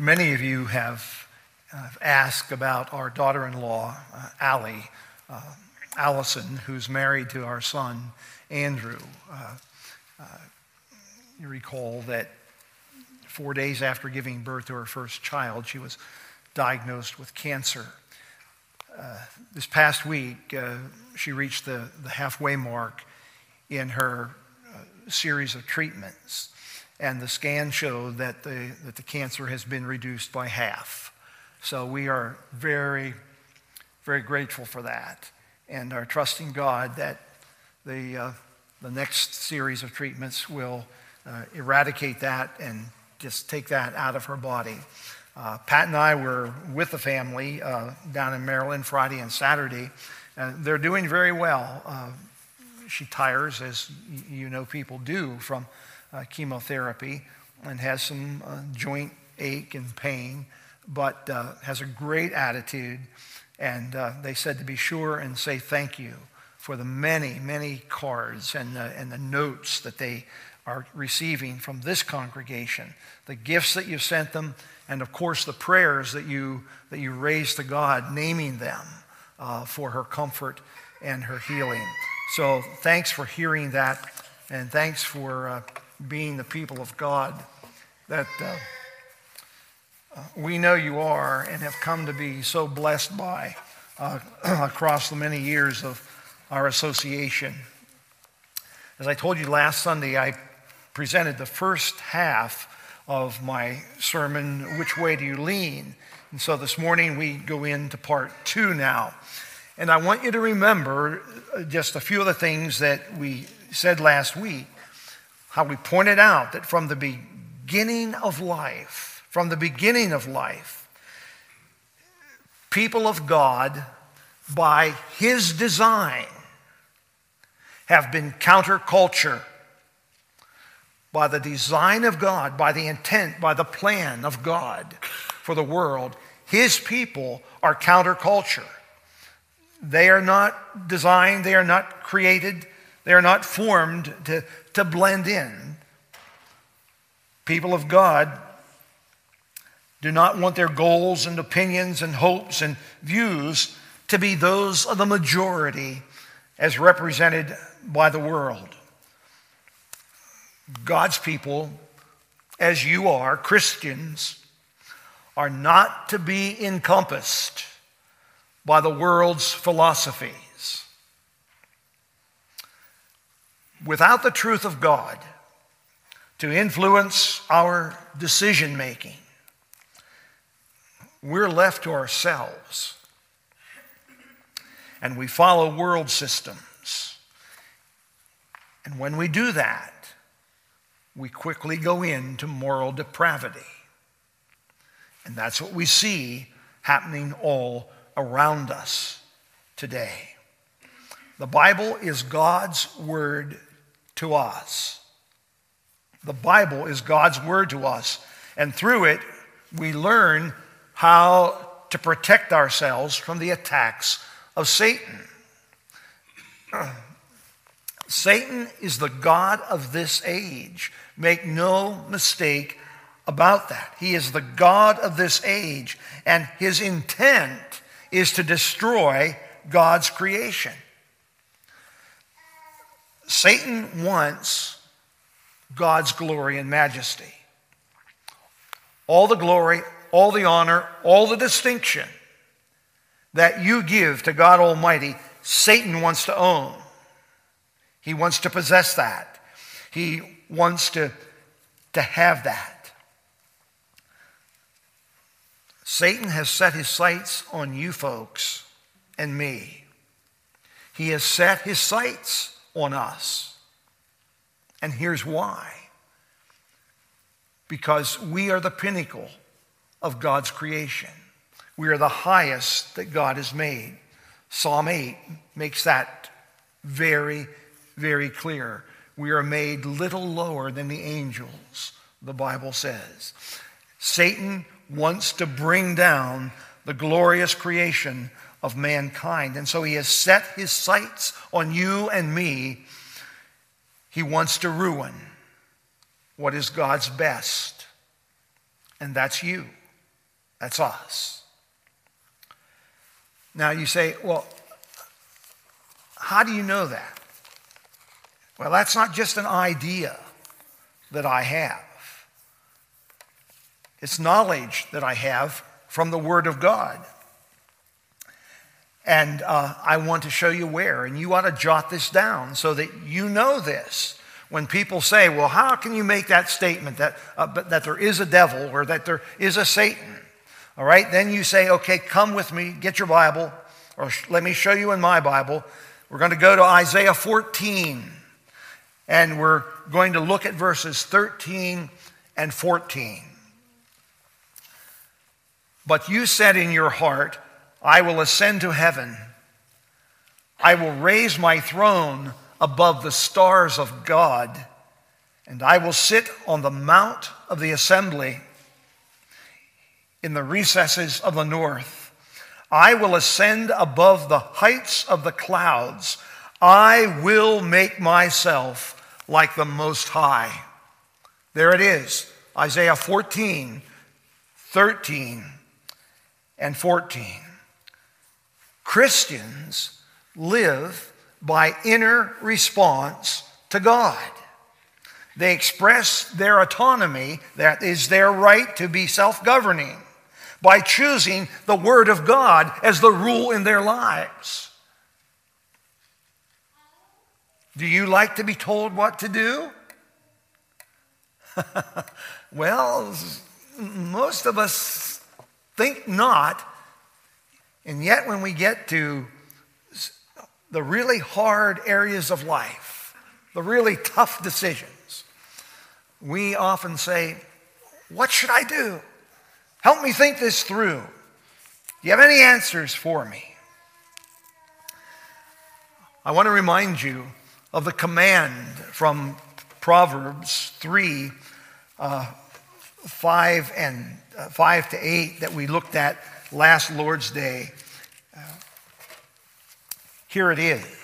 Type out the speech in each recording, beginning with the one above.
Many of you have uh, asked about our daughter in law, uh, Allie, uh, Allison, who's married to our son, Andrew. Uh, uh, you recall that four days after giving birth to her first child, she was diagnosed with cancer. Uh, this past week, she reached the, the halfway mark in her series of treatments and the scan showed that the, that the cancer has been reduced by half. So we are very, very grateful for that and are trusting God that the, uh, the next series of treatments will uh, eradicate that and just take that out of her body. Uh, Pat and I were with the family uh, down in Maryland Friday and Saturday. and they're doing very well. She tires, as you know people do, from uh, chemotherapy and has some uh, joint ache and pain, but uh, has a great attitude. And uh, they said to be sure and say thank you for the many, many cards and, and the notes that they are receiving from this congregation, the gifts that you sent them, and of course the prayers that you, that you raised to God, naming them uh, for her comfort and her healing. So thanks for hearing that, and thanks for uh, being the people of God that uh, uh, we know you are and have come to be so blessed by uh, across the many years of our association. As I told you last Sunday, I presented the first half of my sermon, Which Way Do You Lean? And so this morning we go into part two now. And I want you to remember uh, just a few of the things that we said last week how we pointed out that from the beginning of life, from the beginning of life, people of God, by His design, have been counterculture. By the design of God, by the intent, by the plan of God for the world, His people are counterculture. They are not designed, they are not created, they are not formed to to blend in. People of God do not want their goals and opinions and hopes and views to be those of the majority as represented by the world. God's people, as you are, Christians, are not to be encompassed by the world's philosophies. without the truth of God to influence our decision making, we're left to ourselves. And we follow world systems. And when we do that, we quickly go into moral depravity. And that's what we see happening all around us today. The Bible is God's word to us. The Bible is God's word to us, and through it, we learn how to protect ourselves from the attacks of Satan. Satan is the God of this age. Make no mistake about that. He is the God of this age, and his intent is to destroy God's creation. Satan wants God's glory and majesty. All the glory, all the honor, all the distinction that you give to God Almighty, Satan wants to own. He wants to possess that. He wants to, to have that. Satan has set his sights on you folks and me. He has set his sights on us. And here's why because we are the pinnacle of God's creation, we are the highest that God has made. Psalm 8 makes that very, very clear. We are made little lower than the angels, the Bible says. Satan wants to bring down the glorious creation of mankind. And so he has set his sights on you and me. He wants to ruin what is God's best, and that's you. That's us. Now you say, well, how do you know that? Well, that's not just an idea that I have. It's knowledge that I have from the Word of God. And uh, I want to show you where. And you ought to jot this down so that you know this. When people say, well, how can you make that statement that, uh, that there is a devil or that there is a Satan? All right, then you say, okay, come with me, get your Bible, or sh- let me show you in my Bible. We're going to go to Isaiah 14, and we're going to look at verses 13 and 14. But you said in your heart, I will ascend to heaven. I will raise my throne above the stars of God, and I will sit on the mount of the assembly in the recesses of the north. I will ascend above the heights of the clouds. I will make myself like the Most High. There it is Isaiah 14, 13, and 14. Christians live by inner response to God. They express their autonomy, that is their right to be self governing, by choosing the Word of God as the rule in their lives. Do you like to be told what to do? well, most of us think not. And yet, when we get to the really hard areas of life, the really tough decisions, we often say, What should I do? Help me think this through. Do you have any answers for me? I want to remind you of the command from Proverbs 3 uh, 5 and uh, 5 to 8 that we looked at last Lord's Day. Uh, here it is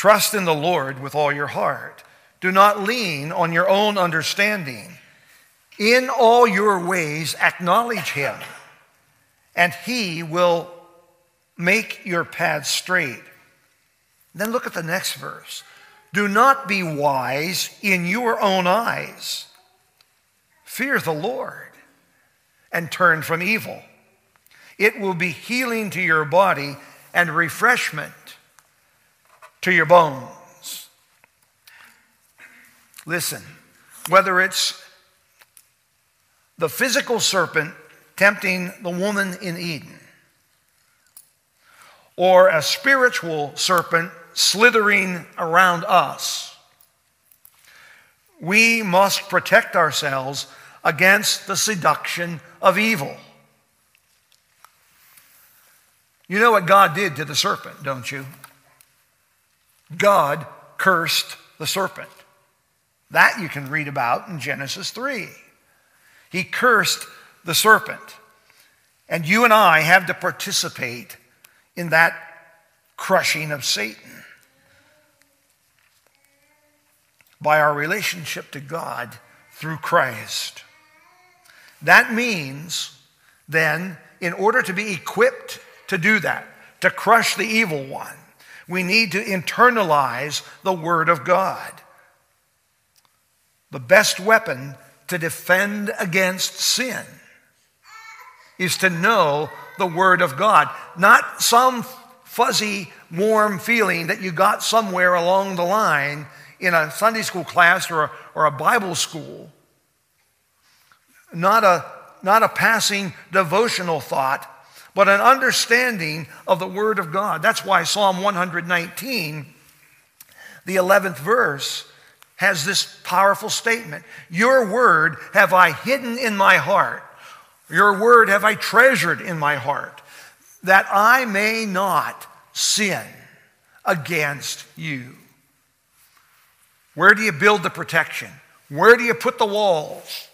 Trust in the Lord with all your heart. Do not lean on your own understanding. In all your ways, acknowledge him, and he will make your paths straight. Then look at the next verse. Do not be wise in your own eyes. Fear the Lord and turn from evil. It will be healing to your body and refreshment to your bones. Listen, whether it's the physical serpent tempting the woman in Eden, or a spiritual serpent slithering around us, we must protect ourselves against the seduction of evil. You know what God did to the serpent, don't you? God cursed the serpent. That you can read about in Genesis 3. He cursed the serpent. And you and I have to participate in that crushing of Satan by our relationship to God through Christ. That means, then, in order to be equipped to do that, to crush the evil one, we need to internalize the Word of God. The best weapon to defend against sin is to know the Word of God, not some fuzzy, warm feeling that you got somewhere along the line in a Sunday school class or a, or a Bible school, not a, not a passing devotional thought but an understanding of the Word of God. That's why Psalm 119, the 11th verse, has this powerful statement Your Word have I hidden in my heart, your Word have I treasured in my heart, that I may not sin against you. Where do you build the protection? Where do you put the walls?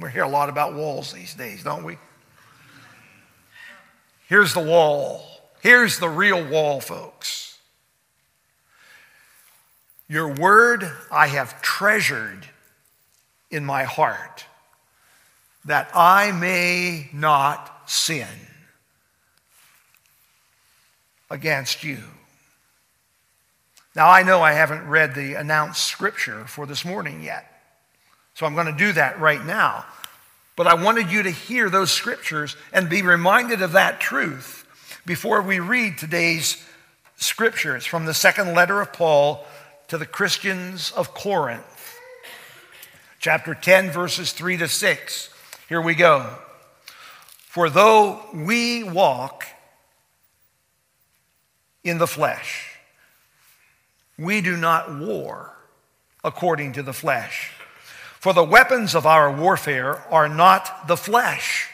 We hear a lot about walls these days, don't we? Here's the wall. Here's the real wall, folks. Your word I have treasured in my heart. that I may not sin against you. Now, I know I haven't read the announced scripture for this morning yet, so I'm going to do that right now. But I wanted you to hear those scriptures and be reminded of that truth before we read today's scriptures from the second letter of Paul to the Christians of Corinth, chapter 10, verses 3 to 6. Here we go. For though we walk in the flesh, we do not war according to the flesh. For the weapons of our warfare are not the flesh.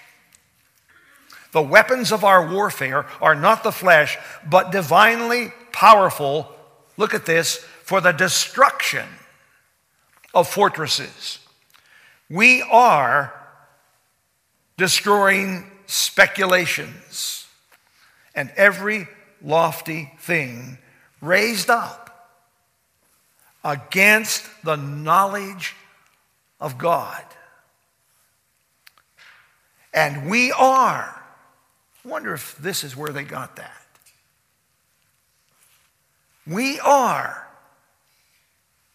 The weapons of our warfare are not the flesh, but divinely powerful. Look at this for the destruction of fortresses. We are destroying speculations and every lofty thing raised up against the knowledge of God. And we are. Wonder if this is where they got that. We are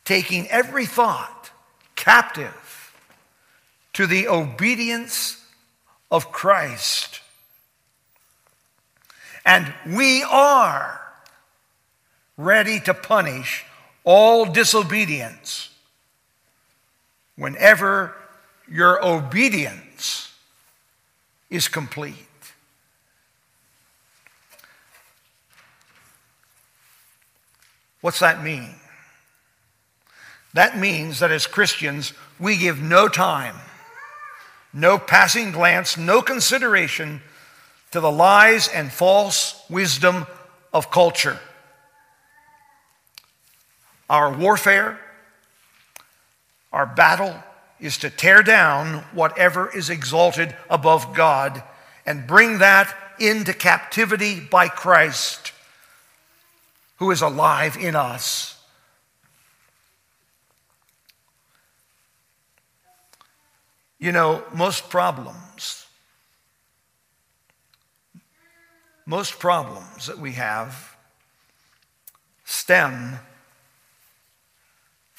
taking every thought captive to the obedience of Christ. And we are ready to punish all disobedience whenever your obedience is complete. What's that mean? That means that as Christians, we give no time, no passing glance, no consideration to the lies and false wisdom of culture. Our warfare, our battle is to tear down whatever is exalted above God and bring that into captivity by Christ, who is alive in us. You know, most problems, most problems that we have stem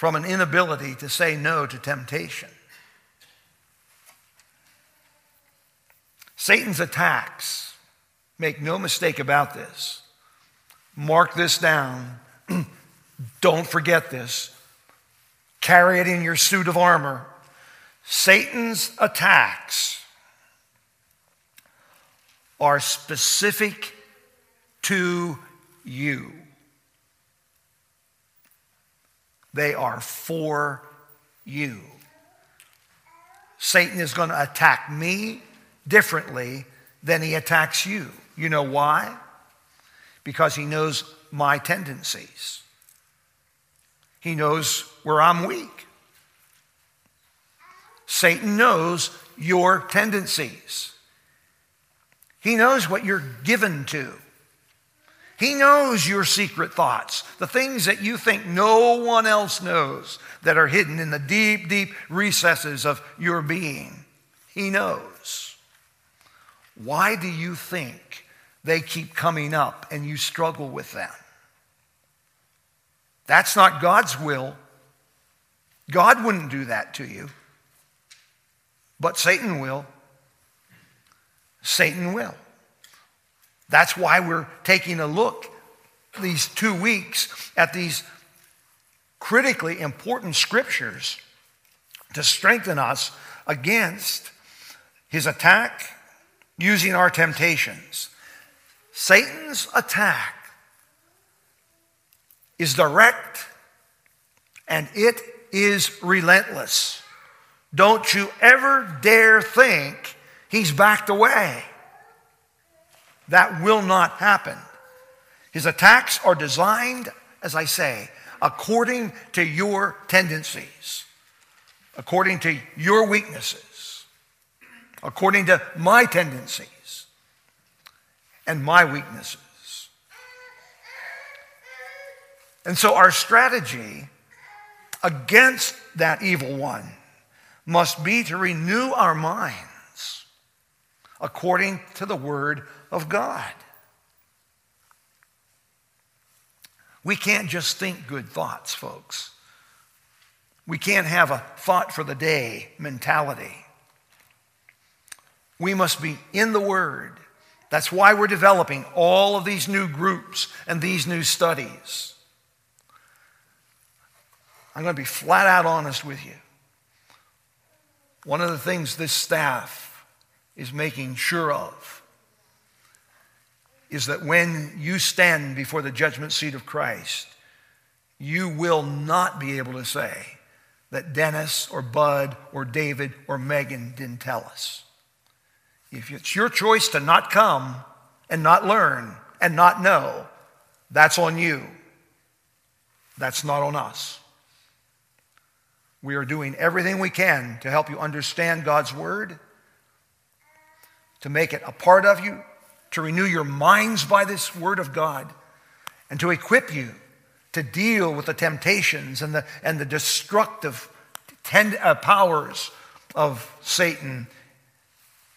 from an inability to say no to temptation. Satan's attacks, make no mistake about this. Mark this down. Don't forget this. Carry it in your suit of armor. Satan's attacks are specific to you. They are for you. Satan is going to attack me differently than he attacks you. You know why? Because he knows my tendencies. He knows where I'm weak. Satan knows your tendencies. He knows what you're given to. He knows your secret thoughts, the things that you think no one else knows that are hidden in the deep, deep recesses of your being. He knows. Why do you think they keep coming up and you struggle with them? That's not God's will. God wouldn't do that to you, but Satan will. Satan will. That's why we're taking a look these two weeks at these critically important scriptures to strengthen us against his attack using our temptations. Satan's attack is direct and it is relentless. Don't you ever dare think he's backed away. That will not happen. His attacks are designed, as I say, according to your tendencies, according to your weaknesses, according to my tendencies and my weaknesses. And so, our strategy against that evil one, must be to renew our minds according to the Word of God. We can't just think good thoughts, folks. We can't have a thought for the day mentality. We must be in the Word. That's why we're developing all of these new groups and these new studies. I'm going to be flat out honest with you. One of the things this staff is making sure of is that when you stand before the judgment seat of Christ, you will not be able to say that Dennis or Bud or David or Megan didn't tell us. If it's your choice to not come and not learn and not know, that's on you. That's not on us. We are doing everything we can to help you understand God's Word, to make it a part of you, to renew your minds by this Word of God, and to equip you to deal with the temptations and the, and the destructive tend, uh, powers of Satan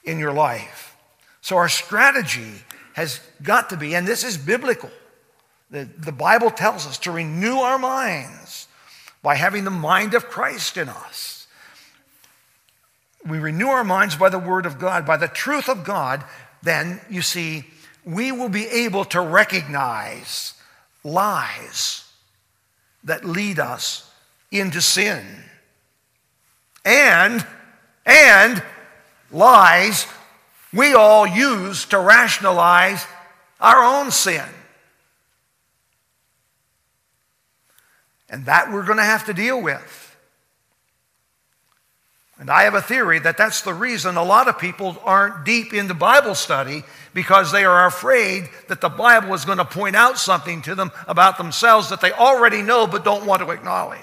in your life. So, our strategy has got to be, and this is biblical. The, the Bible tells us to renew our minds by having the mind of Christ in us. We renew our minds by the Word of God, by the truth of God, then you see, we will be able to recognize lies that lead us into sin. And, and lies we all use to rationalize our own sin. And that we're going to have to deal with. And I have a theory that that's the reason a lot of people aren't deep into Bible study because they are afraid that the Bible is going to point out something to them about themselves that they already know but don't want to acknowledge.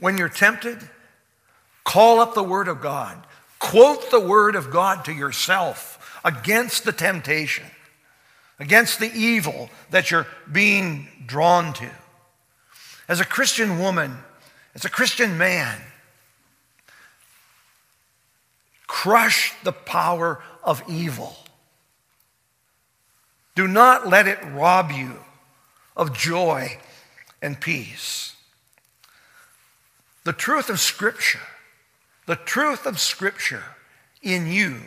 When you're tempted, call up the Word of God. Quote the word of God to yourself against the temptation, against the evil that you're being drawn to. As a Christian woman, as a Christian man, crush the power of evil. Do not let it rob you of joy and peace. The truth of Scripture the truth of Scripture in you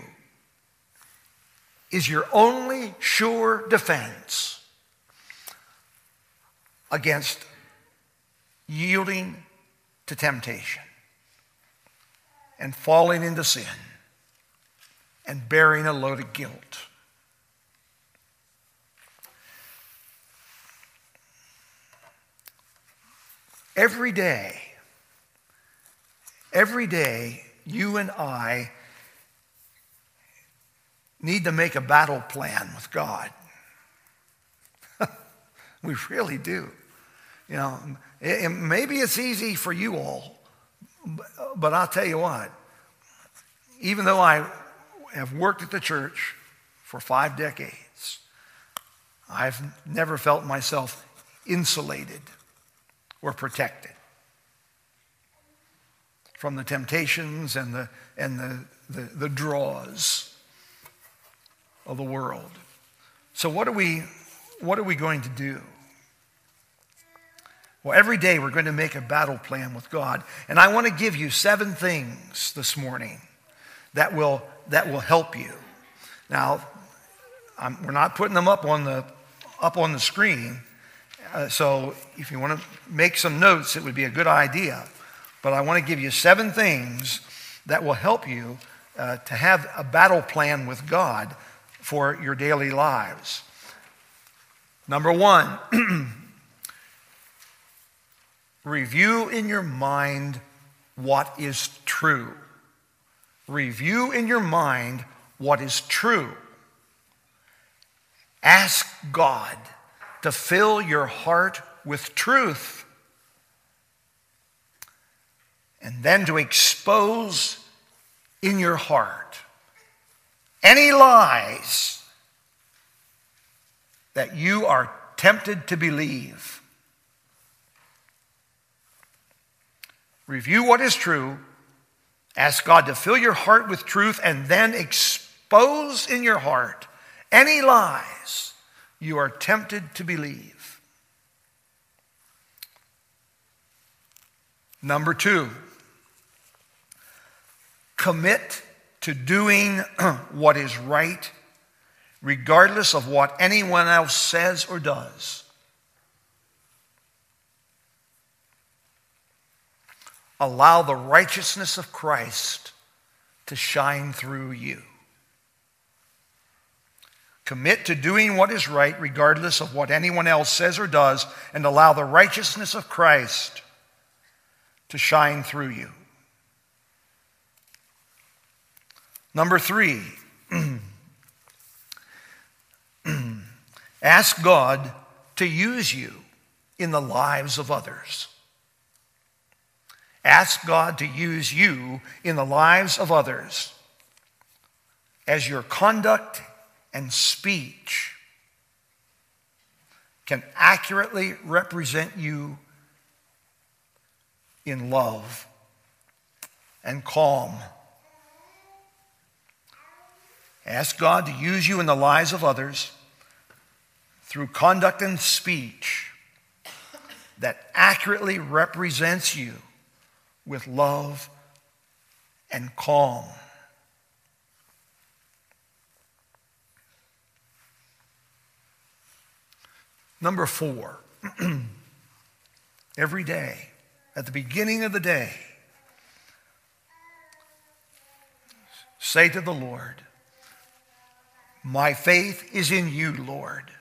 is your only sure defense against yielding to temptation and falling into sin and bearing a load of guilt. Every day, Every day, you and I need to make a battle plan with God. we really do. You know, it, maybe it's easy for you all, but I'll tell you what, even though I have worked at the church for five decades, I've never felt myself insulated or protected from the temptations and the, and the, the, the draws of the world. So, what are, we, what are we going to do? Well, every day we're going to make a battle plan with God. And I want to give you seven things this morning that will, that will help you. Now, I'm, we're not putting them up on the, up on the screen. Uh, so if you want to make some notes, it would be a good idea. But I want to give you seven things that will help you uh, to have a battle plan with God for your daily lives. Number one, review in your mind what is true. Review in your mind what is true. Ask God to fill your heart with truth and then to expose in your heart any lies that you are tempted to believe. Review what is true. Ask God to fill your heart with truth and then expose in your heart any lies you are tempted to believe. Number two, commit to doing what is right, regardless of what anyone else says or does. Allow the righteousness of Christ to shine through you. Commit to doing what is right, regardless of what anyone else says or does, and allow the righteousness of Christ to shine through you. Number three, ask God to use you in the lives of others. Ask God to use you in the lives of others as your conduct and speech can accurately represent you in love and calm. Ask God to use you in the lives of others through conduct and speech that accurately represents you with love and calm. Number four, every day, at the beginning of the day, say to the Lord, My faith is in you, Lord.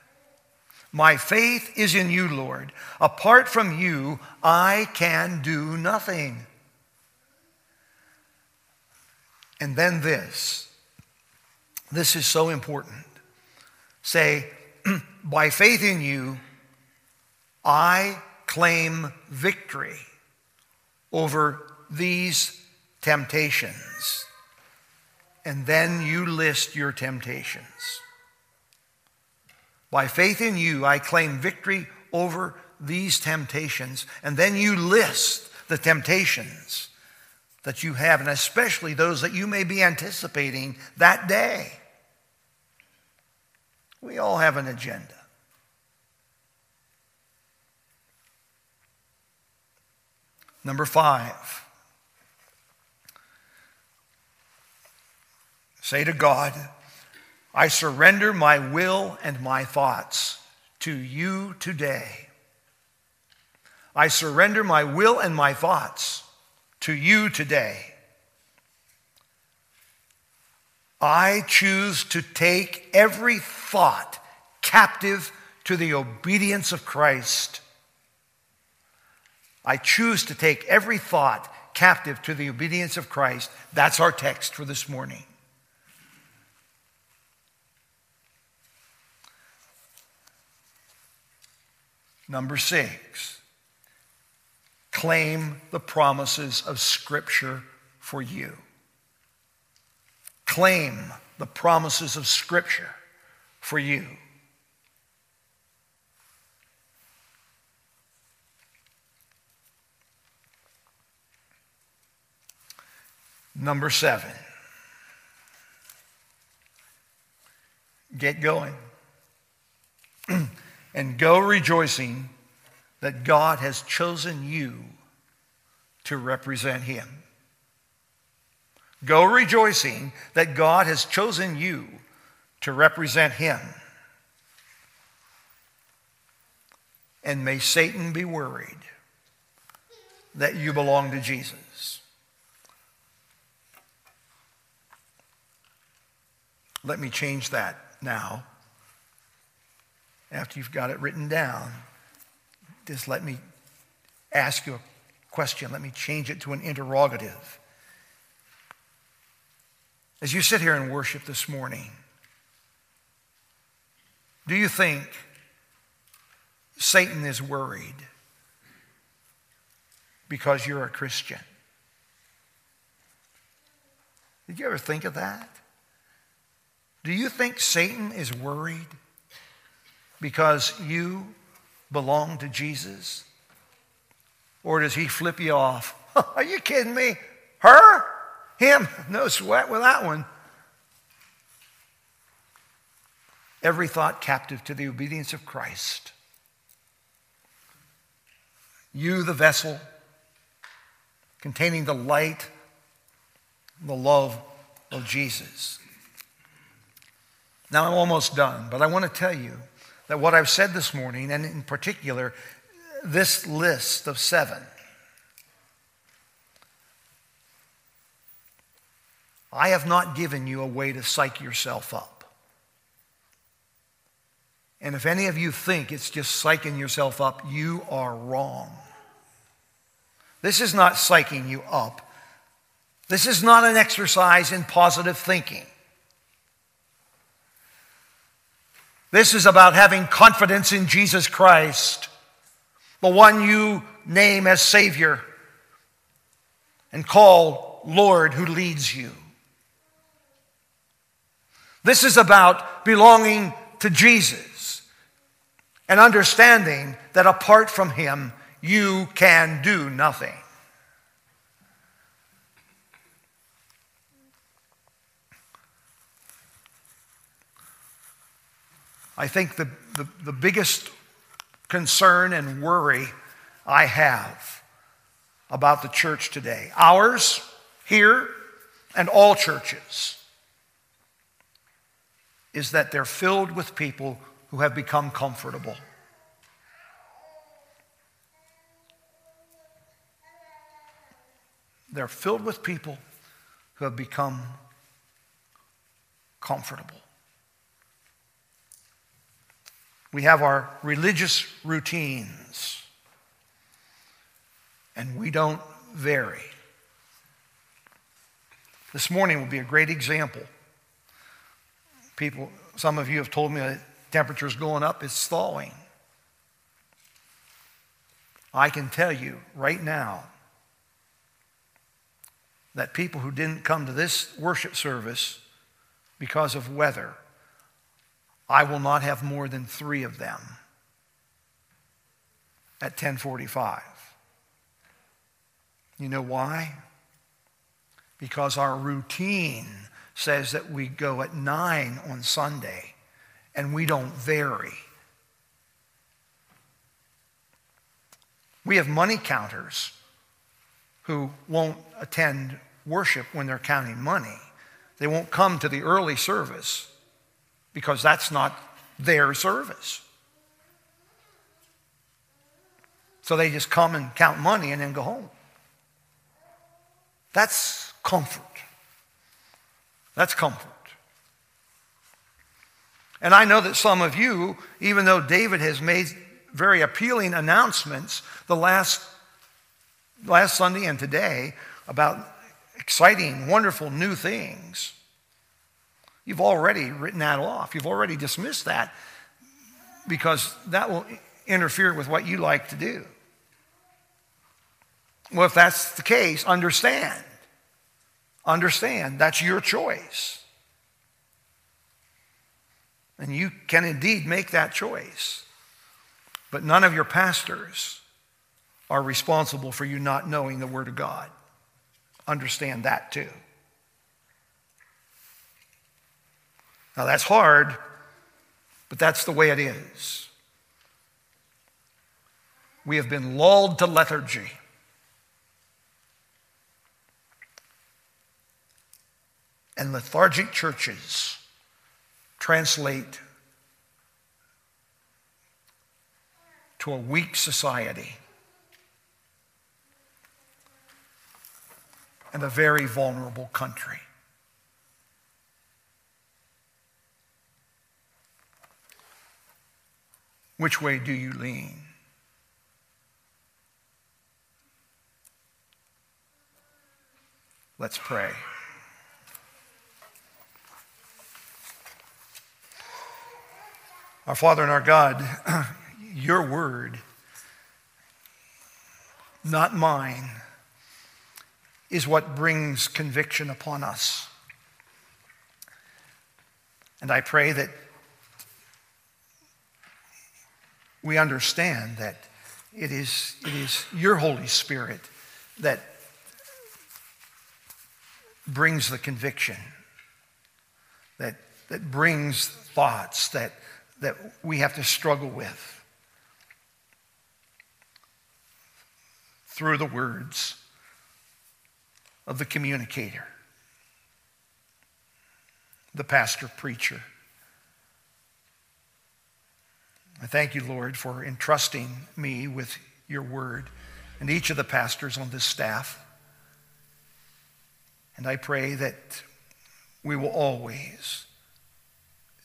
My faith is in you, Lord. Apart from you, I can do nothing. And then this. This is so important. Say, by faith in you, I claim victory over these temptations. And then you list your temptations. By faith in you, I claim victory over these temptations. And then you list the temptations that you have, and especially those that you may be anticipating that day. We all have an agenda. Number five, say to God, I surrender my will and my thoughts to you today. I surrender my will and my thoughts to you today. I choose to take every thought captive to the obedience of Christ. I choose to take every thought captive to the obedience of Christ. That's our text for this morning. Number six, claim the promises of Scripture for you claim the promises of Scripture for you. Number seven, get going and go rejoicing that God has chosen you to represent Him. Go rejoicing that God has chosen you to represent him. And may Satan be worried that you belong to Jesus. Let me change that now. After you've got it written down, just let me ask you a question. Let me change it to an interrogative. As you sit here and worship this morning, do you think Satan is worried because you're a Christian? Did you ever think of that? Do you think Satan is worried because you belong to Jesus? Or does he flip you off? Are you kidding me? Her? Him? No sweat with that one. Every thought captive to the obedience of Christ. You, the vessel containing the light, the love of Jesus. Now I'm almost done, but I want to tell you that what I've said this morning, and in particular, this list of seven, I have not given you a way to psych yourself up. And if any of you think it's just psyching yourself up, you are wrong. This is not psyching you up. This is not an exercise in positive thinking. This is about having confidence in Jesus Christ, the one you name as Savior and call Lord who leads you. This is about belonging to Jesus and understanding that apart from Him, you can do nothing. I think the, the, the, biggest concern and worry I have about the church today, ours here and all churches, is that they're filled with people who have become comfortable. They're filled with people who have become comfortable. We have our religious routines, and we don't vary. This morning will be a great example. People, some of you have told me the temperature is going up, it's thawing. I can tell you right now that people who didn't come to this worship service because of weather, I will not have more than three of them at 1045. You know why? Because our routine says that we go at 9 on Sunday and we don't vary. We have money counters who won't attend worship when they're counting money. They won't come to the early service because that's not their service. So they just come and count money and then go home. That's comfort. That's comfort. And I know that some of you, even though David has made very appealing announcements the last last Sunday and today about exciting, wonderful new things. You've already written that off. You've already dismissed that because that will interfere with what you like to do. Well, if that's the case, understand. Understand that's your choice. And you can indeed make that choice. But none of your pastors are responsible for you not knowing the Word of God. Understand that too. Now, that's hard, but that's the way it is. We have been lulled to lethargy. And lethargic churches translate to a weak society. and a very vulnerable country. Which way do you lean? Let's pray. Our Father and our God, your word, not mine is what brings conviction upon us. And I pray that we understand that it is, it is your Holy Spirit that brings the conviction, that, that brings thoughts that, that we have to struggle with through the words of the communicator, the pastor preacher. I thank you, Lord, for entrusting me with your word and each of the pastors on this staff. And I pray that we will always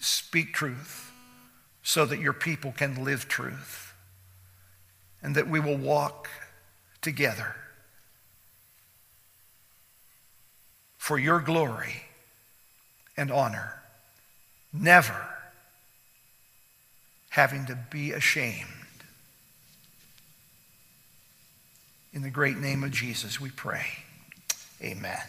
speak truth so that your people can live truth and that we will walk together for your glory and honor, never having to be ashamed. In the great name of Jesus, we pray. Amen.